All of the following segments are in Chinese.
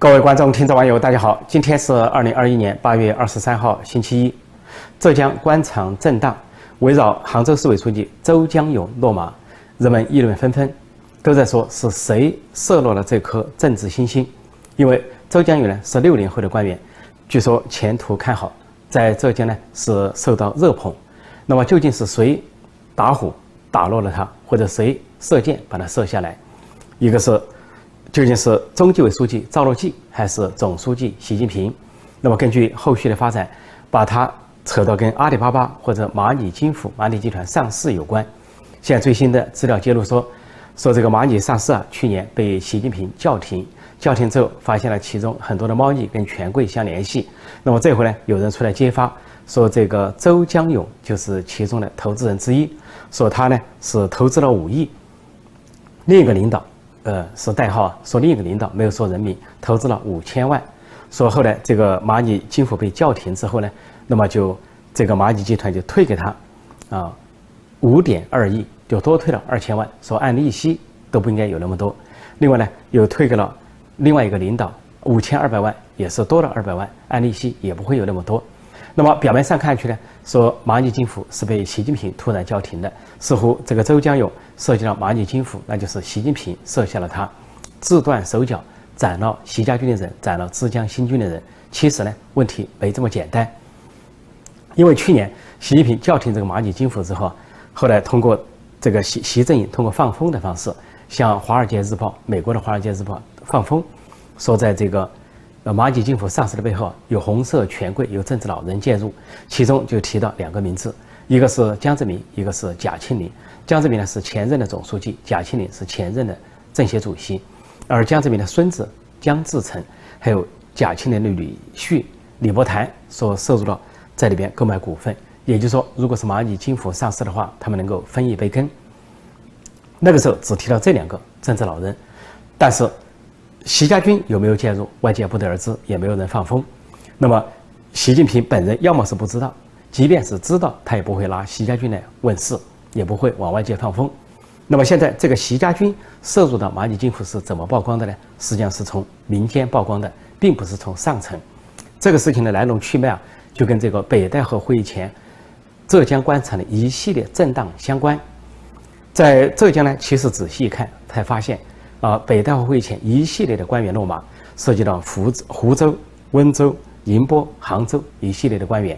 各位观众、听众、网友，大家好！今天是二零二一年八月二十三号，星期一。浙江官场震荡，围绕杭州市委书记周江勇落马，人们议论纷纷，都在说是谁射落了这颗政治星星。因为周江勇呢是六零后的官员，据说前途看好，在浙江呢是受到热捧。那么究竟是谁打虎打落了他，或者谁射箭把他射下来？一个是。究竟是中纪委书记赵乐际还是总书记习近平？那么根据后续的发展，把它扯到跟阿里巴巴或者蚂蚁金服、蚂蚁集团上市有关。现在最新的资料揭露说，说这个蚂蚁上市啊，去年被习近平叫停，叫停之后发现了其中很多的猫腻跟权贵相联系。那么这回呢，有人出来揭发，说这个周江勇就是其中的投资人之一，说他呢是投资了五亿，另一个领导。呃，是代号啊。说另一个领导没有说人名，投资了五千万。说后来这个蚂蚁金服被叫停之后呢，那么就这个蚂蚁集团就退给他啊五点二亿，就多退了二千万。说按利息都不应该有那么多。另外呢，又退给了另外一个领导五千二百万，也是多了二百万，按利息也不会有那么多。那么表面上看去呢，说蚂蚁金服是被习近平突然叫停的，似乎这个周江勇涉及到蚂蚁金服，那就是习近平设下了他，自断手脚，斩了习家军的人，斩了浙江新军的人。其实呢，问题没这么简单。因为去年习近平叫停这个蚂蚁金服之后，后来通过这个习习阵营通过放风的方式，向《华尔街日报》美国的《华尔街日报》放风，说在这个。呃，蚂蚁金服上市的背后有红色权贵，有政治老人介入，其中就提到两个名字，一个是江泽民，一个是贾庆林。江泽民呢是前任的总书记，贾庆林是前任的政协主席，而江泽民的孙子江志成，还有贾庆林的女婿李伯潭所涉入了在里边购买股份。也就是说，如果是蚂蚁金服上市的话，他们能够分一杯羹。那个时候只提到这两个政治老人，但是。习家军有没有介入？外界不得而知，也没有人放风。那么，习近平本人要么是不知道，即便是知道，他也不会拿习家军来问事，也不会往外界放风。那么现在这个习家军涉入到蚂蚁金服是怎么曝光的呢？实际上是从民间曝光的，并不是从上层。这个事情的来龙去脉啊，就跟这个北戴河会议前浙江官场的一系列震荡相关。在浙江呢，其实仔细一看，才发现。啊，北戴河会前一系列的官员落马，涉及到福湖州、温州、宁波、杭州一系列的官员。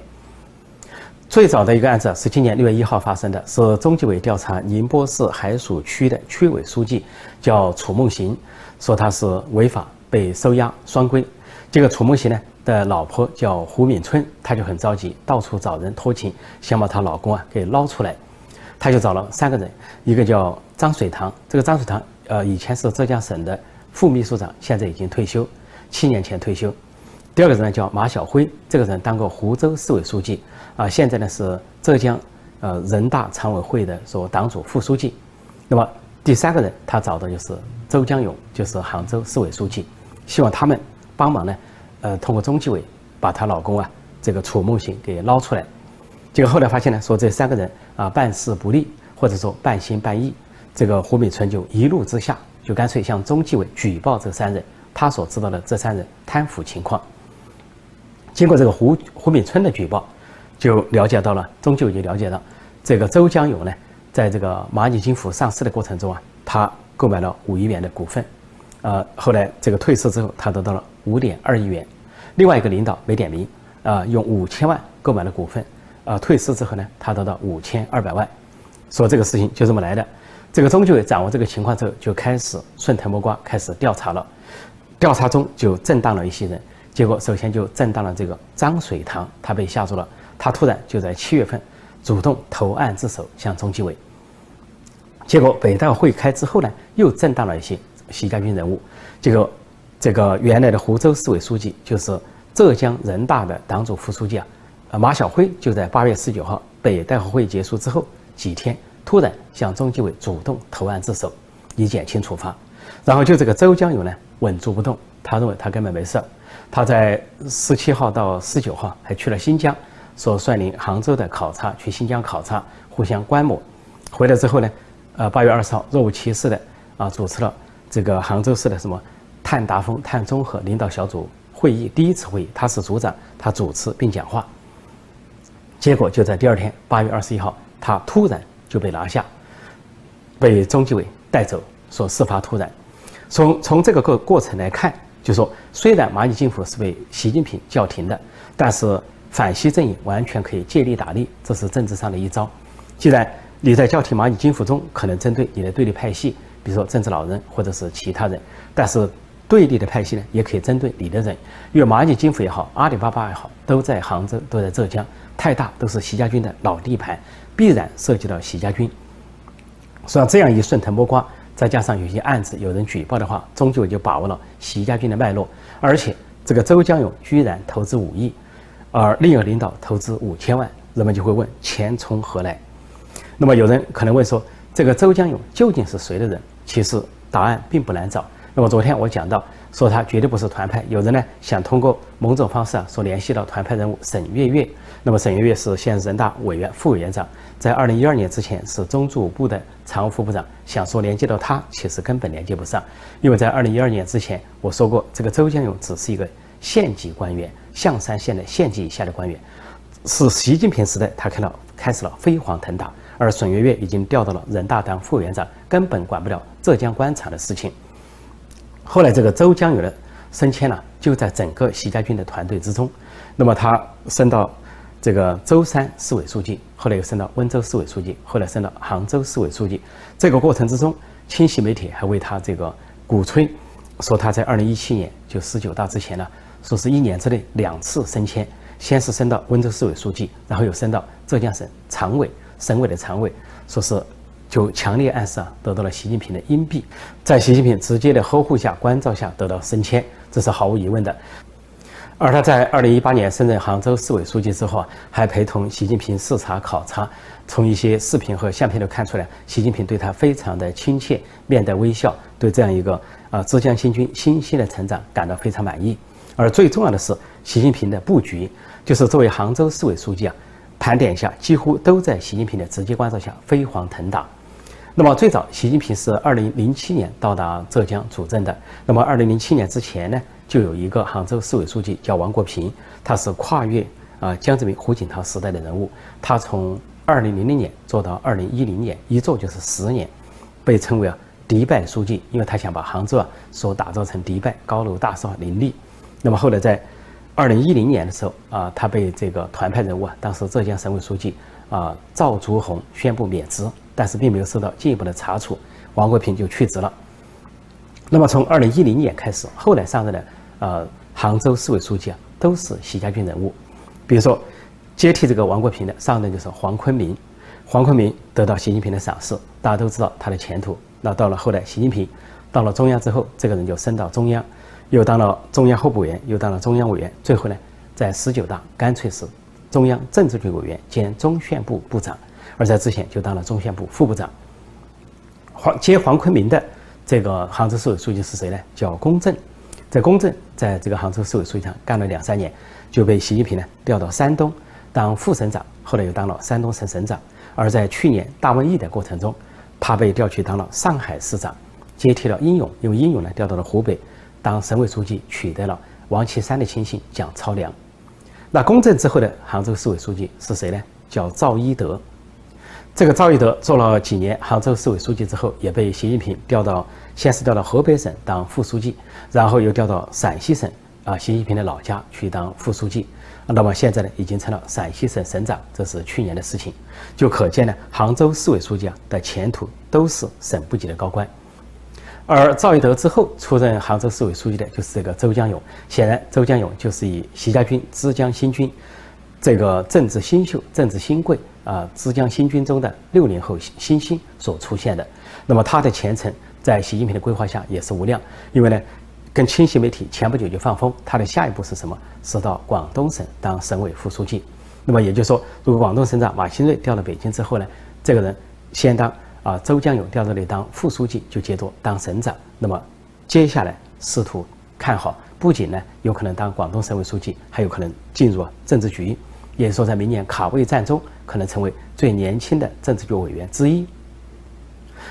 最早的一个案子是今年六月一号发生的，是中纪委调查宁波市海曙区的区委书记，叫楚梦行，说他是违法被收押双规。这个楚梦行呢的老婆叫胡敏春，她就很着急，到处找人托情，想把她老公啊给捞出来。她就找了三个人，一个叫张水堂，这个张水堂。呃，以前是浙江省的副秘书长，现在已经退休，七年前退休。第二个人呢叫马晓辉，这个人当过湖州市委书记，啊，现在呢是浙江呃人大常委会的说党组副书记。那么第三个人他找的就是周江勇，就是杭州市委书记，希望他们帮忙呢，呃，通过中纪委把她老公啊这个楚梦醒给捞出来。结果后来发现呢，说这三个人啊办事不力，或者说半信半疑。这个胡敏春就一怒之下，就干脆向中纪委举报这三人，他所知道的这三人贪腐情况。经过这个胡胡敏春的举报，就了解到了中纪委就了解到，这个周江勇呢，在这个蚂蚁金服上市的过程中啊，他购买了五亿元的股份，呃，后来这个退市之后，他得到了五点二亿元。另外一个领导没点名，啊，用五千万购买了股份，啊，退市之后呢，他得到五千二百万，说这个事情就这么来的。这个中纪委掌握这个情况之后，就开始顺藤摸瓜，开始调查了。调查中就震荡了一些人，结果首先就震荡了这个张水堂，他被吓住了。他突然就在七月份主动投案自首，向中纪委。结果北大会开之后呢，又震荡了一些习家军人物。结果这个原来的湖州市委书记，就是浙江人大的党组副书记啊，马晓辉，就在八月十九号北戴河会结束之后几天。突然向中纪委主动投案自首，以减轻处罚。然后就这个周江勇呢，稳住不动，他认为他根本没事。他在十七号到十九号还去了新疆，说率领杭州的考察去新疆考察，互相观摩。回来之后呢，呃，八月二十号若无其事的啊，主持了这个杭州市的什么碳达峰碳中和领导小组会议第一次会议，他是组长，他主持并讲话。结果就在第二天，八月二十一号，他突然就被拿下，被中纪委带走，说事发突然。从从这个过过程来看，就说虽然蚂蚁金服是被习近平叫停的，但是反西阵营完全可以借力打力，这是政治上的一招。既然你在叫停蚂蚁金服中可能针对你的对立派系，比如说政治老人或者是其他人，但是对立的派系呢，也可以针对你的人，因为蚂蚁金服也好，阿里巴巴也好，都在杭州，都在浙江。太大都是习家军的老地盘，必然涉及到习家军。所以这样一顺藤摸瓜，再加上有些案子有人举报的话，终究就把握了习家军的脉络。而且这个周江勇居然投资五亿，而另一个领导投资五千万，人们就会问钱从何来？那么有人可能问说，这个周江勇究竟是谁的人？其实答案并不难找。那么昨天我讲到。说他绝对不是团派，有人呢想通过某种方式啊，说联系到团派人物沈月月。那么沈月月是现人大委员、副委员长，在二零一二年之前是中组部的常务副部长，想说连接到他，其实根本连接不上，因为在二零一二年之前，我说过这个周江勇只是一个县级官员，象山县的县级以下的官员，是习近平时代他看到开始了飞黄腾达，而沈月月已经调到了人大当副委员长，根本管不了浙江官场的事情。后来，这个周江勇的升迁呢，就在整个习家军的团队之中。那么他升到这个舟山市委书记，后来又升到温州市委书记，后来升到杭州市委书记。这个过程之中，清晰媒体还为他这个鼓吹，说他在二零一七年就十九大之前呢，说是一年之内两次升迁，先是升到温州市委书记，然后又升到浙江省常委、省委的常委，说是。就强烈暗示啊，得到了习近平的荫庇，在习近平直接的呵护下、关照下得到升迁，这是毫无疑问的。而他在二零一八年升任杭州市委书记之后啊，还陪同习近平视察考察，从一些视频和相片都看出来，习近平对他非常的亲切，面带微笑，对这样一个啊浙江新军新兴的成长感到非常满意。而最重要的是，习近平的布局，就是作为杭州市委书记啊，盘点一下，几乎都在习近平的直接关照下飞黄腾达。那么最早，习近平是二零零七年到达浙江主政的。那么二零零七年之前呢，就有一个杭州市委书记叫王国平，他是跨越啊江泽民、胡锦涛时代的人物。他从二零零零年做到二零一零年，一做就是十年，被称为啊迪拜书记，因为他想把杭州啊所打造成迪拜，高楼大厦林立。那么后来在二零一零年的时候啊，他被这个团派人物啊，当时浙江省委书记啊赵竹红宣布免职。但是并没有受到进一步的查处，王国平就去职了。那么从二零一零年开始，后来上任的呃杭州市委书记啊，都是习家军人物。比如说接替这个王国平的上任就是黄坤明，黄坤明得到习近平的赏识，大家都知道他的前途。那到了后来，习近平到了中央之后，这个人就升到中央，又当了中央候补委员，又当了中央委员，最后呢，在十九大干脆是中央政治局委员兼中宣部部长。而在之前就当了中宣部副部长。黄接黄坤明的这个杭州市委书记是谁呢？叫龚正。在龚正在这个杭州市委书记上干了两三年，就被习近平呢调到山东当副省长，后来又当了山东省省长。而在去年大瘟疫的过程中，他被调去当了上海市长，接替了殷勇，因为殷勇呢调到了湖北当省委书记，取代了王岐山的亲信蒋超良。那龚正之后的杭州市委书记是谁呢？叫赵一德。这个赵一德做了几年杭州市委书记之后，也被习近平调到，先是调到河北省当副书记，然后又调到陕西省啊，习近平的老家去当副书记。那么现在呢，已经成了陕西省省长，这是去年的事情，就可见呢，杭州市委书记啊的前途都是省部级的高官。而赵一德之后出任杭州市委书记的就是这个周江勇，显然周江勇就是以习家军、枝江新军这个政治新秀、政治新贵。啊，浙江新军中的六零后新星所出现的，那么他的前程在习近平的规划下也是无量。因为呢，跟清晰媒体前不久就放风，他的下一步是什么？是到广东省当省委副书记。那么也就是说，如果广东省长马兴瑞调到北京之后呢，这个人先当啊，周江勇调这里当副书记，就接着当省长。那么接下来试图看好，不仅呢有可能当广东省委书记，还有可能进入政治局。也就是说，在明年卡位战中，可能成为最年轻的政治局委员之一。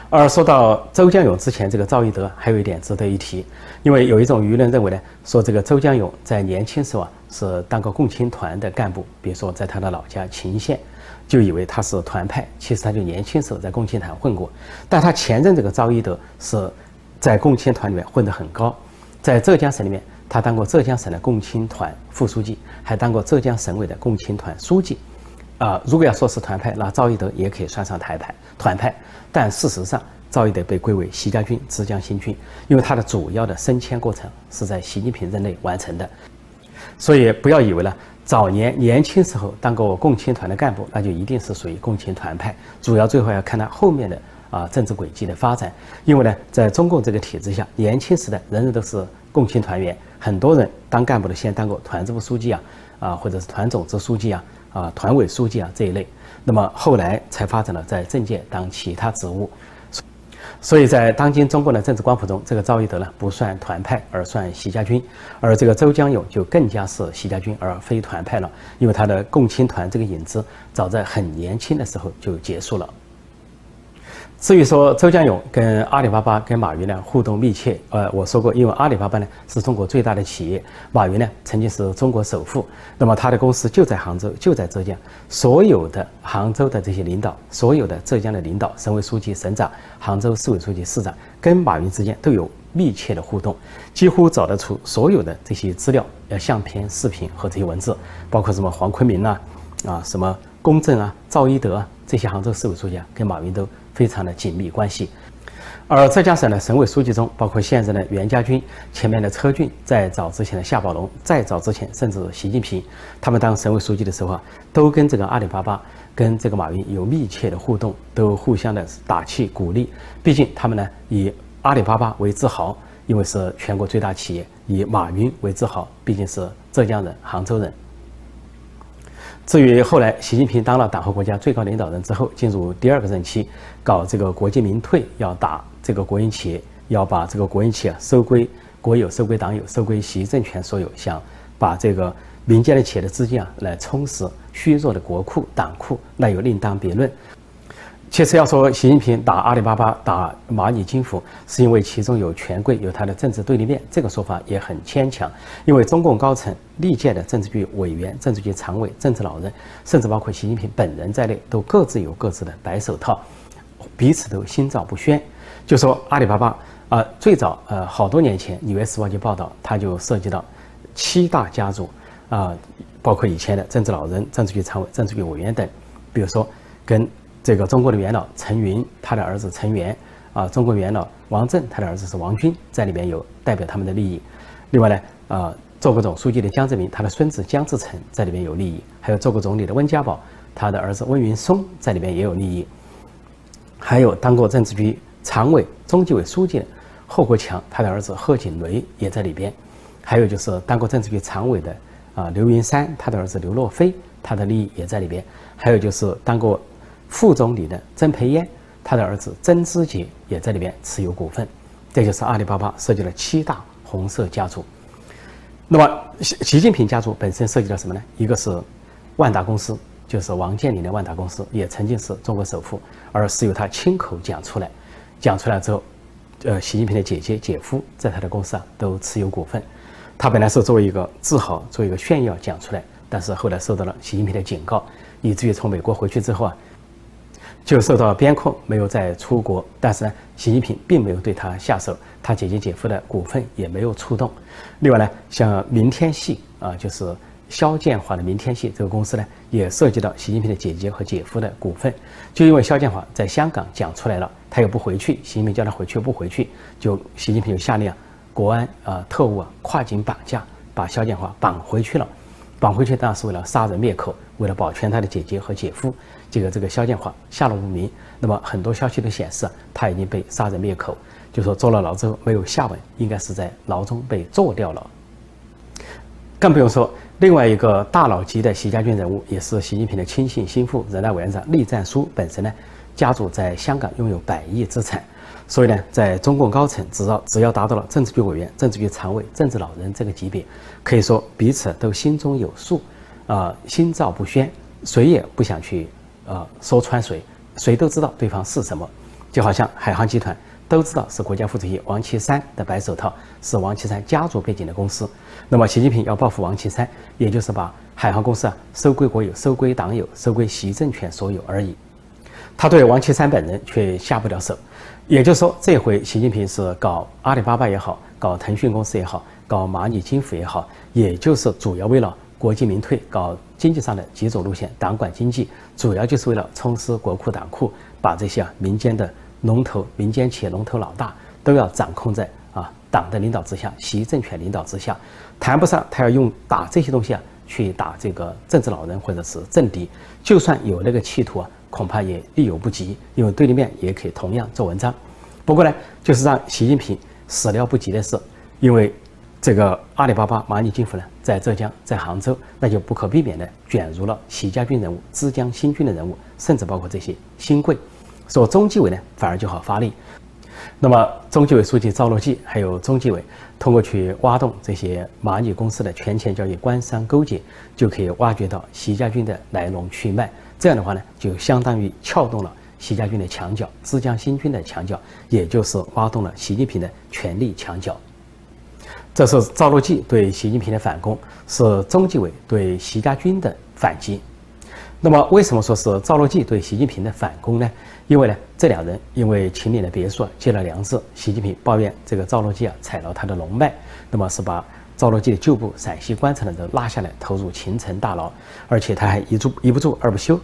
而说到周江勇之前这个赵一德，还有一点值得一提，因为有一种舆论认为呢，说这个周江勇在年轻时候啊是当过共青团的干部，比如说在他的老家秦县，就以为他是团派，其实他就年轻时候在共青团混过。但他前任这个赵一德是在共青团里面混得很高，在浙江省里面，他当过浙江省的共青团副书记，还当过浙江省委的共青团书记。啊，如果要说是团派，那赵一德也可以算上台派团派。但事实上，赵一德被归为习家军、浙江新军，因为他的主要的升迁过程是在习近平任内完成的。所以不要以为呢，早年年轻时候当过共青团的干部，那就一定是属于共青团派。主要最后要看他后面的啊政治轨迹的发展。因为呢，在中共这个体制下，年轻时代人人都是共青团员，很多人当干部的先当过团支部书记啊，啊或者是团总支书记啊。啊，团委书记啊这一类，那么后来才发展了在政界当其他职务，所以在当今中国的政治光谱中，这个赵一德呢不算团派，而算习家军，而这个周江勇就更加是习家军而非团派了，因为他的共青团这个影子早在很年轻的时候就结束了。至于说周江勇跟阿里巴巴、跟马云呢互动密切，呃，我说过，因为阿里巴巴呢是中国最大的企业，马云呢曾经是中国首富，那么他的公司就在杭州，就在浙江，所有的杭州的这些领导，所有的浙江的领导，省委书记、省长、杭州市委书记、市长，跟马云之间都有密切的互动，几乎找得出所有的这些资料、呃相片、视频和这些文字，包括什么黄坤明啊，啊什么龚正啊、赵一德啊这些杭州市委书记啊，跟马云都。非常的紧密关系，而浙江省的省委书记中，包括现任的袁家军、前面的车俊，在早之前的夏宝龙，再早之前甚至习近平，他们当省委书记的时候啊，都跟这个阿里巴巴、跟这个马云有密切的互动，都互相的打气鼓励。毕竟他们呢以阿里巴巴为自豪，因为是全国最大企业；以马云为自豪，毕竟是浙江人、杭州人。至于后来，习近平当了党和国家最高领导人之后，进入第二个任期，搞这个国进民退，要打这个国营企业，要把这个国营企业收归国有、收归党有、收归习政权所有，想把这个民间的企业的资金啊来充实虚弱的国库、党库，那又另当别论。其实要说习近平打阿里巴巴、打蚂蚁金服，是因为其中有权贵，有他的政治对立面，这个说法也很牵强。因为中共高层历届的政治局委员、政治局常委、政治老人，甚至包括习近平本人在内，都各自有各自的白手套，彼此都心照不宣。就说阿里巴巴啊，最早呃好多年前，《纽约时报》就报道，它就涉及到七大家族啊，包括以前的政治老人、政治局常委、政治局委员等，比如说跟。这个中国的元老陈云，他的儿子陈元，啊，中国元老王震，他的儿子是王军，在里面有代表他们的利益。另外呢，啊，做过总书记的江泽民，他的孙子江志成在里面有利益，还有做过总理的温家宝，他的儿子温云松在里面也有利益。还有当过政治局常委、中纪委书记的贺国强，他的儿子贺锦雷也在里边。还有就是当过政治局常委的啊刘云山，他的儿子刘若飞，他的利益也在里边。还有就是当过。副总理的曾培燕，他的儿子曾之杰也在里面持有股份，这就是阿里巴巴涉及了七大红色家族。那么习习近平家族本身涉及了什么呢？一个是万达公司，就是王健林的万达公司，也曾经是中国首富，而是由他亲口讲出来，讲出来之后，呃，习近平的姐姐、姐夫在他的公司啊都持有股份。他本来是作为一个自豪、作为一个炫耀讲出来，但是后来受到了习近平的警告，以至于从美国回去之后啊。就受到边控，没有再出国。但是呢，习近平并没有对他下手，他姐姐姐夫的股份也没有触动。另外呢，像明天系啊，就是肖建华的明天系这个公司呢，也涉及到习近平的姐姐和姐夫的股份。就因为肖建华在香港讲出来了，他又不回去，习近平叫他回去又不回去，就习近平就下令啊，国安啊特务啊跨境绑架，把肖建华绑回去了。绑回去当然是为了杀人灭口，为了保全他的姐姐和姐夫。这个这个肖建华下落不明，那么很多消息都显示他已经被杀人灭口，就说坐了牢之后没有下文，应该是在牢中被做掉了。更不用说另外一个大佬级的习家军人物，也是习近平的亲信心腹，人大委员长栗战书本身呢，家族在香港拥有百亿资产，所以呢，在中共高层只要只要达到了政治局委员、政治局常委、政治老人这个级别，可以说彼此都心中有数，啊，心照不宣，谁也不想去。呃，说穿谁，谁都知道对方是什么。就好像海航集团都知道是国家副主席王岐山的白手套，是王岐山家族背景的公司。那么习近平要报复王岐山，也就是把海航公司啊收归国有、收归党有、收归习政权所有而已。他对王岐山本人却下不了手。也就是说，这回习近平是搞阿里巴巴也好，搞腾讯公司也好，搞蚂蚁金服也好，也就是主要为了国进民退，搞经济上的几种路线，党管经济，主要就是为了充实国库党库。把这些啊民间的龙头、民间企业龙头老大都要掌控在啊党的领导之下、习政权领导之下，谈不上他要用打这些东西啊去打这个政治老人或者是政敌，就算有那个企图啊，恐怕也力有不及，因为对立面也可以同样做文章。不过呢，就是让习近平始料不及的是，因为这个阿里巴巴、蚂蚁金服呢在浙江、在杭州，那就不可避免的卷入了习家军人物、枝江新军的人物。甚至包括这些新贵，说中纪委呢反而就好发力。那么中纪委书记赵乐际还有中纪委通过去挖洞这些蚂蚁公司的权钱交易、官商勾结，就可以挖掘到习家军的来龙去脉。这样的话呢，就相当于撬动了习家军的墙角，枝江新军的墙角，也就是挖动了习近平的权力墙角。这是赵乐际对习近平的反攻，是中纪委对习家军的反击。那么，为什么说是赵乐际对习近平的反攻呢？因为呢，这两人因为秦岭的别墅借了粮食，习近平抱怨这个赵乐际啊踩了他的龙脉，那么是把赵乐际的旧部陕西官场的人拉下来投入秦城大牢，而且他还一住一不住二不休，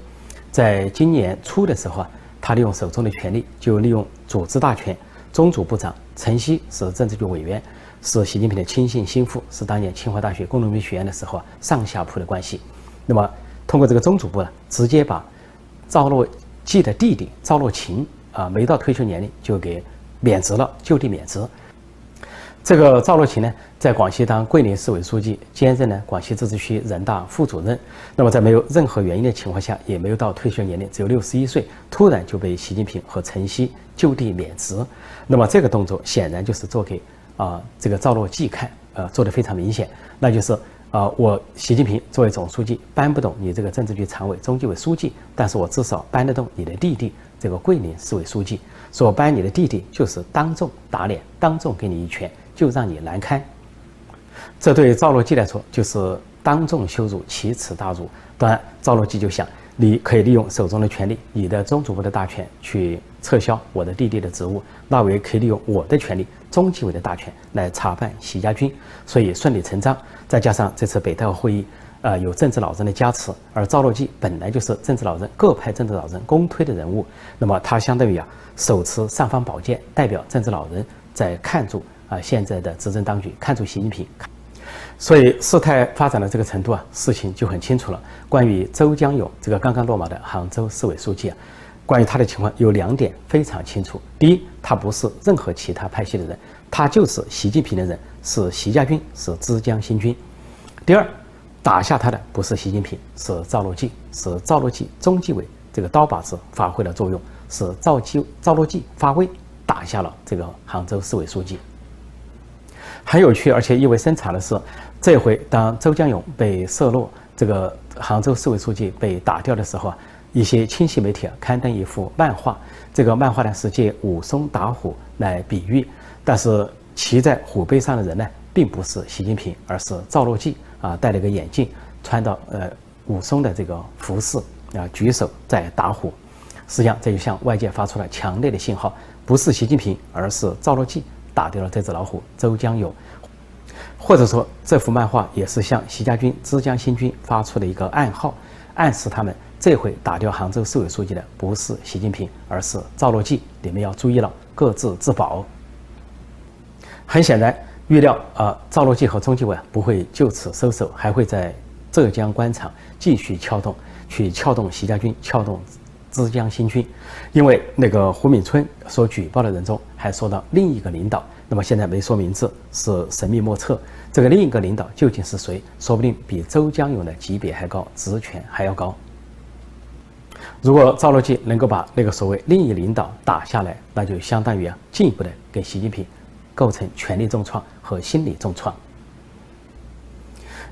在今年初的时候啊，他利用手中的权力，就利用组织大权，中组部长陈希是政治局委员，是习近平的亲信心腹，是当年清华大学工农兵学院的时候啊上下铺的关系，那么。通过这个中组部呢，直接把赵乐际的弟弟赵乐勤啊，没到退休年龄就给免职了，就地免职。这个赵乐勤呢，在广西当桂林市委书记，兼任呢广西自治区人大副主任。那么在没有任何原因的情况下，也没有到退休年龄，只有六十一岁，突然就被习近平和陈希就地免职。那么这个动作显然就是做给啊这个赵乐际看，呃，做的非常明显，那就是。啊，我习近平作为总书记搬不动你这个政治局常委、中纪委书记，但是我至少搬得动你的弟弟这个桂林市委书记。说搬你的弟弟就是当众打脸，当众给你一拳，就让你难堪。这对赵乐际来说就是当众羞辱、奇耻大辱。当然，赵乐际就想，你可以利用手中的权力，你的中组部的大权去撤销我的弟弟的职务，那我也可以利用我的权力，中纪委的大权来查办习家军，所以顺理成章。再加上这次北戴河会议，呃，有政治老人的加持，而赵乐际本来就是政治老人、各派政治老人公推的人物，那么他相当于啊，手持尚方宝剑，代表政治老人在看住啊现在的执政当局，看住习近平。所以事态发展到这个程度啊，事情就很清楚了。关于周江勇这个刚刚落马的杭州市委书记啊，关于他的情况有两点非常清楚：第一，他不是任何其他派系的人，他就是习近平的人。是习家军，是枝江新军。第二，打下他的不是习近平，是赵乐际，是赵乐际中纪委这个刀把子发挥了作用，是赵纪赵乐际发威打下了这个杭州市委书记。很有趣而且意味深长的是，这回当周江勇被射落，这个杭州市委书记被打掉的时候啊，一些亲戚媒体啊刊登一幅漫画，这个漫画呢是借武松打虎来比喻，但是。骑在虎背上的人呢，并不是习近平，而是赵乐际啊，戴了个眼镜，穿到呃武松的这个服饰啊，举手在打虎。实际上，这就向外界发出了强烈的信号：不是习近平，而是赵乐际打掉了这只老虎周江勇。或者说，这幅漫画也是向习家军、枝江新军发出的一个暗号，暗示他们这回打掉杭州市委书记的不是习近平，而是赵乐际。你们要注意了，各自自保。很显然，预料啊，赵乐际和中纪委不会就此收手，还会在浙江官场继续撬动，去撬动习家军，撬动枝江新军。因为那个胡敏春所举报的人中，还说到另一个领导，那么现在没说名字，是神秘莫测。这个另一个领导究竟是谁？说不定比周江勇的级别还高，职权还要高。如果赵乐际能够把那个所谓另一领导打下来，那就相当于啊，进一步的给习近平。构成权力重创和心理重创。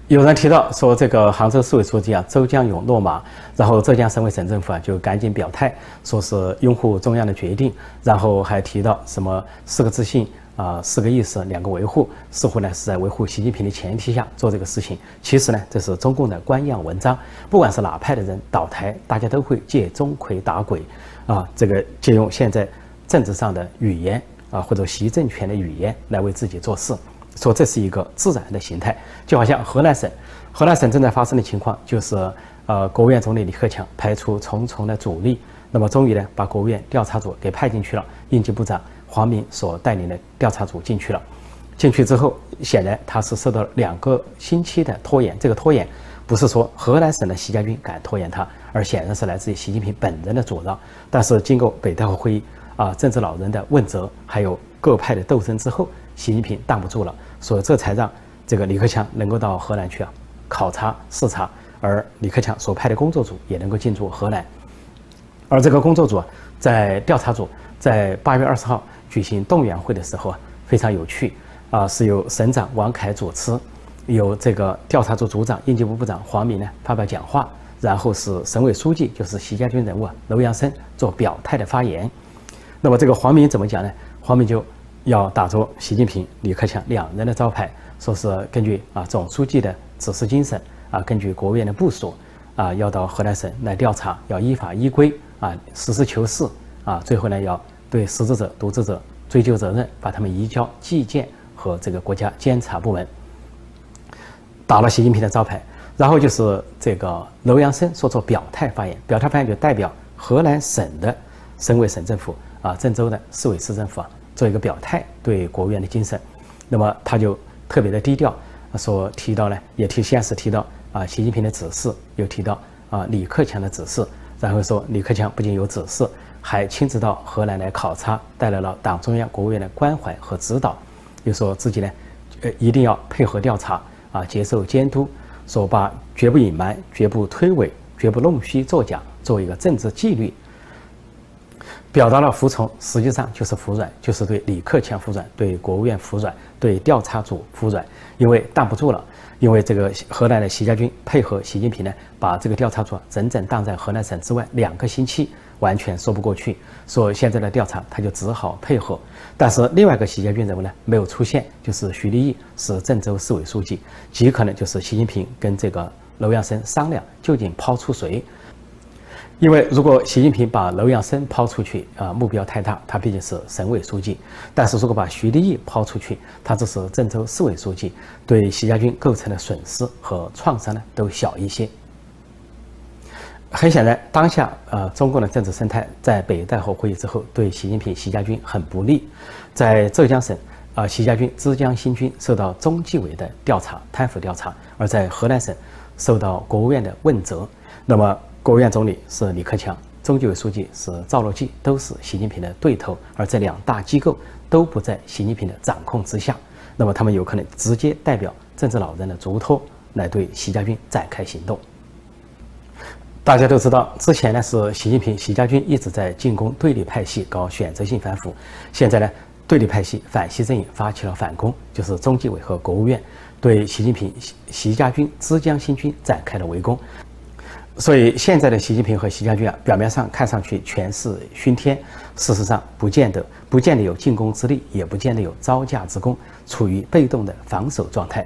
有人提到说，这个杭州市委书记啊周江勇落马，然后浙江省委省政府啊就赶紧表态，说是拥护中央的决定，然后还提到什么四个自信啊、四个意识、两个维护，似乎呢是在维护习近平的前提下做这个事情。其实呢，这是中共的官样文章，不管是哪派的人倒台，大家都会借钟馗打鬼，啊，这个借用现在政治上的语言啊，或者习政权的语言来为自己做事。说这是一个自然的形态，就好像河南省，河南省正在发生的情况就是，呃，国务院总理李克强排除重重的阻力，那么终于呢，把国务院调查组给派进去了，应急部长黄明所带领的调查组进去了，进去之后，显然他是受到两个星期的拖延，这个拖延不是说河南省的习家军敢拖延他，而显然是来自于习近平本人的阻挠。但是经过北戴河会议啊，政治老人的问责，还有各派的斗争之后。习近平挡不住了，所以这才让这个李克强能够到河南去啊考察视察，而李克强所派的工作组也能够进驻河南。而这个工作组啊，在调查组在八月二十号举行动员会的时候啊，非常有趣啊，是由省长王凯主持，由这个调查组组长应急部部长黄明呢发表讲话，然后是省委书记就是习家军人物楼阳生做表态的发言。那么这个黄明怎么讲呢？黄明就。要打着习近平、李克强两人的招牌，说是根据啊总书记的指示精神啊，根据国务院的部署啊，要到河南省来调查，要依法依规啊，实事求是啊，最后呢，要对失职者、渎职者追究责任，把他们移交纪检和这个国家监察部门，打了习近平的招牌。然后就是这个楼阳生说做表态发言，表态发言就代表河南省的省委省政府啊，郑州的市委市政府啊。做一个表态，对国务院的精神，那么他就特别的低调，说提到呢，也提先是提到啊，习近平的指示，又提到啊，李克强的指示，然后说李克强不仅有指示，还亲自到河南来考察，带来了党中央、国务院的关怀和指导，又说自己呢，呃，一定要配合调查啊，接受监督，说把绝不隐瞒、绝不推诿、绝不弄虚作假，作为一个政治纪律。表达了服从，实际上就是服软，就是对李克强服软，对国务院服软，对调查组服软，因为挡不住了。因为这个河南的习家军配合习近平呢，把这个调查组整整挡在河南省之外两个星期，完全说不过去。说现在的调查，他就只好配合。但是另外一个习家军人物呢，没有出现，就是徐立毅，是郑州市委书记，极可能就是习近平跟这个楼阳生商量，究竟抛出谁。因为如果习近平把楼阳生抛出去啊，目标太大，他毕竟是省委书记；但是如果把徐立毅抛出去，他只是郑州市委书记，对习家军构成的损失和创伤呢都小一些。很显然，当下呃中共的政治生态在北戴河会议之后，对习近平、习家军很不利。在浙江省啊，习家军枝江新军受到中纪委的调查、贪腐调查；而在河南省，受到国务院的问责。那么。国务院总理是李克强，中纪委书记是赵乐际，都是习近平的对头，而这两大机构都不在习近平的掌控之下，那么他们有可能直接代表政治老人的嘱托来对习家军展开行动。大家都知道，之前呢是习近平、习家军一直在进攻对立派系，搞选择性反腐，现在呢对立派系反习阵营发起了反攻，就是中纪委和国务院对习近平、习习家军枝江新军展开了围攻。所以现在的习近平和习家军啊，表面上看上去权势熏天，事实上不见得，不见得有进攻之力，也不见得有招架之功，处于被动的防守状态。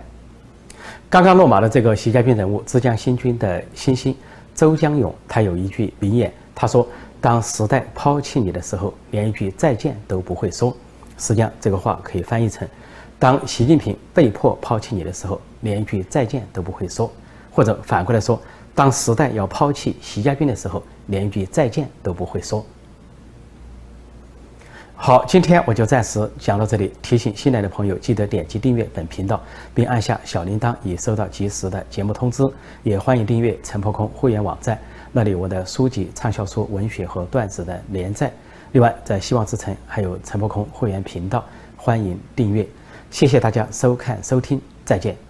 刚刚落马的这个习家军人物，浙江新军的新星周江勇，他有一句名言，他说：“当时代抛弃你的时候，连一句再见都不会说。”实际上，这个话可以翻译成：“当习近平被迫抛弃你的时候，连一句再见都不会说。”或者反过来说。当时代要抛弃习家军的时候，连一句再见都不会说。好，今天我就暂时讲到这里。提醒新来的朋友，记得点击订阅本频道，并按下小铃铛，以收到及时的节目通知。也欢迎订阅陈破空会员网站，那里我的书籍、畅销书、文学和段子的连载。另外，在希望之城还有陈破空会员频道，欢迎订阅。谢谢大家收看收听，再见。